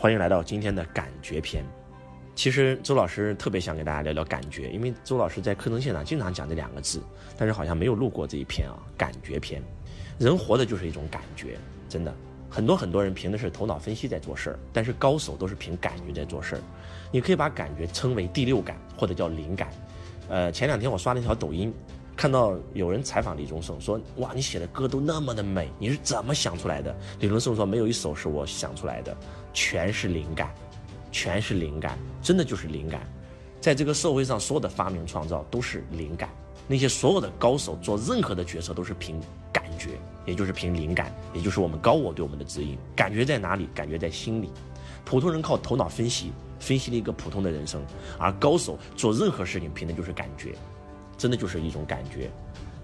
欢迎来到今天的感觉篇。其实周老师特别想给大家聊聊感觉，因为周老师在课程现场经常讲这两个字，但是好像没有录过这一篇啊。感觉篇，人活的就是一种感觉，真的。很多很多人凭的是头脑分析在做事儿，但是高手都是凭感觉在做事儿。你可以把感觉称为第六感，或者叫灵感。呃，前两天我刷了一条抖音，看到有人采访李宗盛，说：“哇，你写的歌都那么的美，你是怎么想出来的？”李宗盛说：“没有一首是我想出来的，全是灵感。”全是灵感，真的就是灵感。在这个社会上，所有的发明创造都是灵感。那些所有的高手做任何的决策都是凭感觉，也就是凭灵感，也就是我们高我对我们的指引。感觉在哪里？感觉在心里。普通人靠头脑分析，分析了一个普通的人生，而高手做任何事情凭的就是感觉，真的就是一种感觉。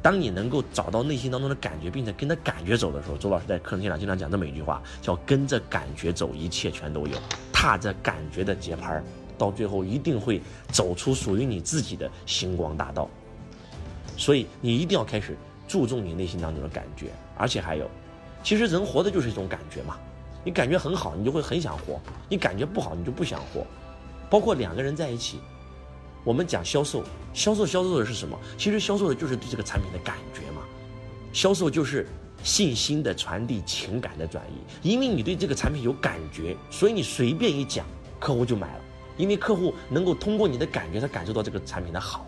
当你能够找到内心当中的感觉，并且跟着感觉走的时候，周老师在课程现场经常讲这么一句话，叫“跟着感觉走，一切全都有”。踏着感觉的节拍到最后一定会走出属于你自己的星光大道。所以你一定要开始注重你内心当中的感觉，而且还有，其实人活的就是一种感觉嘛。你感觉很好，你就会很想活；你感觉不好，你就不想活。包括两个人在一起。我们讲销售，销售销售的是什么？其实销售的就是对这个产品的感觉嘛。销售就是信心的传递，情感的转移。因为你对这个产品有感觉，所以你随便一讲，客户就买了。因为客户能够通过你的感觉，他感受到这个产品的好。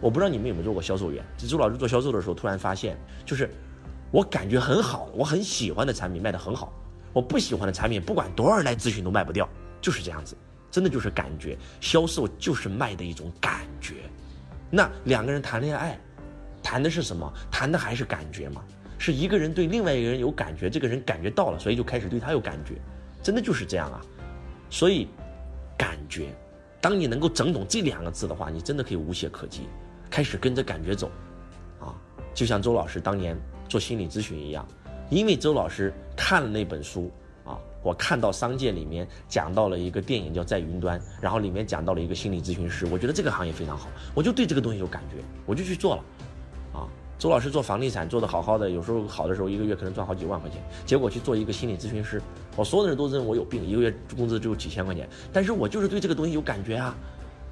我不知道你们有没有做过销售员？周老师做销售的时候，突然发现，就是我感觉很好，我很喜欢的产品卖得很好，我不喜欢的产品，不管多少人来咨询都卖不掉，就是这样子。真的就是感觉，销售就是卖的一种感觉。那两个人谈恋爱，谈的是什么？谈的还是感觉吗？是一个人对另外一个人有感觉，这个人感觉到了，所以就开始对他有感觉。真的就是这样啊。所以，感觉，当你能够整懂这两个字的话，你真的可以无懈可击，开始跟着感觉走。啊，就像周老师当年做心理咨询一样，因为周老师看了那本书。我看到商界里面讲到了一个电影叫《在云端》，然后里面讲到了一个心理咨询师，我觉得这个行业非常好，我就对这个东西有感觉，我就去做了。啊，周老师做房地产做的好好的，有时候好的时候一个月可能赚好几万块钱，结果去做一个心理咨询师，我所有的人都认为我有病，一个月工资只有几千块钱，但是我就是对这个东西有感觉啊，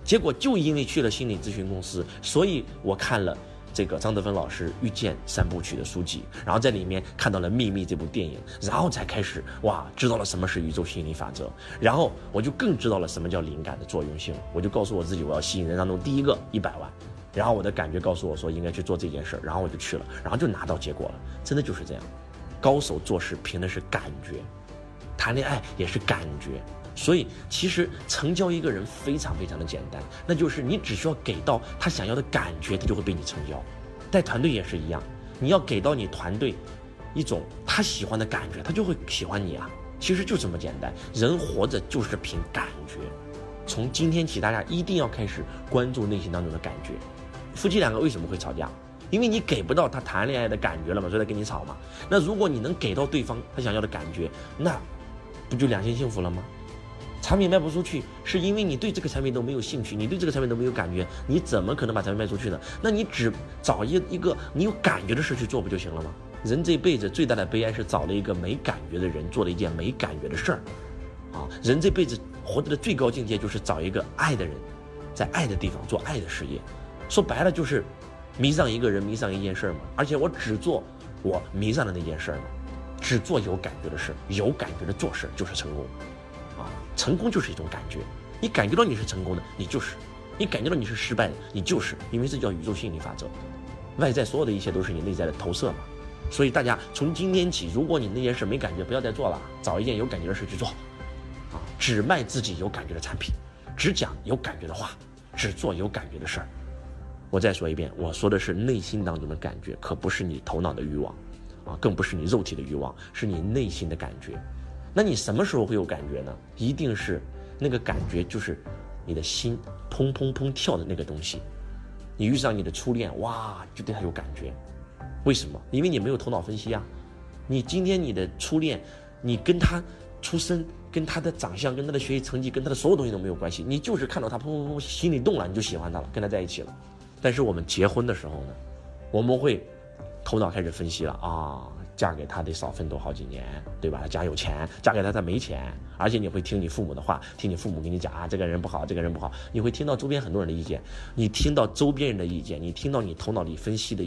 结果就因为去了心理咨询公司，所以我看了。这个张德芬老师遇见三部曲的书籍，然后在里面看到了《秘密》这部电影，然后才开始哇，知道了什么是宇宙吸引力法则，然后我就更知道了什么叫灵感的作用性，我就告诉我自己，我要吸引人当中第一个一百万，然后我的感觉告诉我说应该去做这件事儿，然后我就去了，然后就拿到结果了，真的就是这样，高手做事凭的是感觉，谈恋爱也是感觉。所以，其实成交一个人非常非常的简单，那就是你只需要给到他想要的感觉，他就会被你成交。带团队也是一样，你要给到你团队一种他喜欢的感觉，他就会喜欢你啊。其实就这么简单，人活着就是凭感觉。从今天起，大家一定要开始关注内心当中的感觉。夫妻两个为什么会吵架？因为你给不到他谈恋爱的感觉了嘛，所以他跟你吵嘛。那如果你能给到对方他想要的感觉，那不就两心幸福了吗？产品卖不出去，是因为你对这个产品都没有兴趣，你对这个产品都没有感觉，你怎么可能把产品卖出去呢？那你只找一一个你有感觉的事去做不就行了吗？人这辈子最大的悲哀是找了一个没感觉的人做了一件没感觉的事儿，啊，人这辈子活着的最高境界就是找一个爱的人，在爱的地方做爱的事业，说白了就是迷上一个人，迷上一件事儿嘛。而且我只做我迷上的那件事儿嘛，只做有感觉的事，有感觉的做事就是成功。成功就是一种感觉，你感觉到你是成功的，你就是；你感觉到你是失败的，你就是。因为这叫宇宙心理法则，外在所有的一切都是你内在的投射嘛。所以大家从今天起，如果你那件事没感觉，不要再做了，找一件有感觉的事去做，啊，只卖自己有感觉的产品，只讲有感觉的话，只做有感觉的事儿。我再说一遍，我说的是内心当中的感觉，可不是你头脑的欲望，啊，更不是你肉体的欲望，是你内心的感觉。那你什么时候会有感觉呢？一定是那个感觉，就是你的心砰砰砰跳的那个东西。你遇上你的初恋，哇，就对他有感觉。为什么？因为你没有头脑分析啊。你今天你的初恋，你跟他出生、跟他的长相、跟他的学习成绩、跟他的所有东西都没有关系，你就是看到他砰砰砰心里动了，你就喜欢他了，跟他在一起了。但是我们结婚的时候呢，我们会头脑开始分析了啊。嫁给他得少奋斗好几年，对吧？他家有钱，嫁给他他没钱，而且你会听你父母的话，听你父母跟你讲啊，这个人不好，这个人不好，你会听到周边很多人的意见，你听到周边人的意见，你听到你头脑里分析的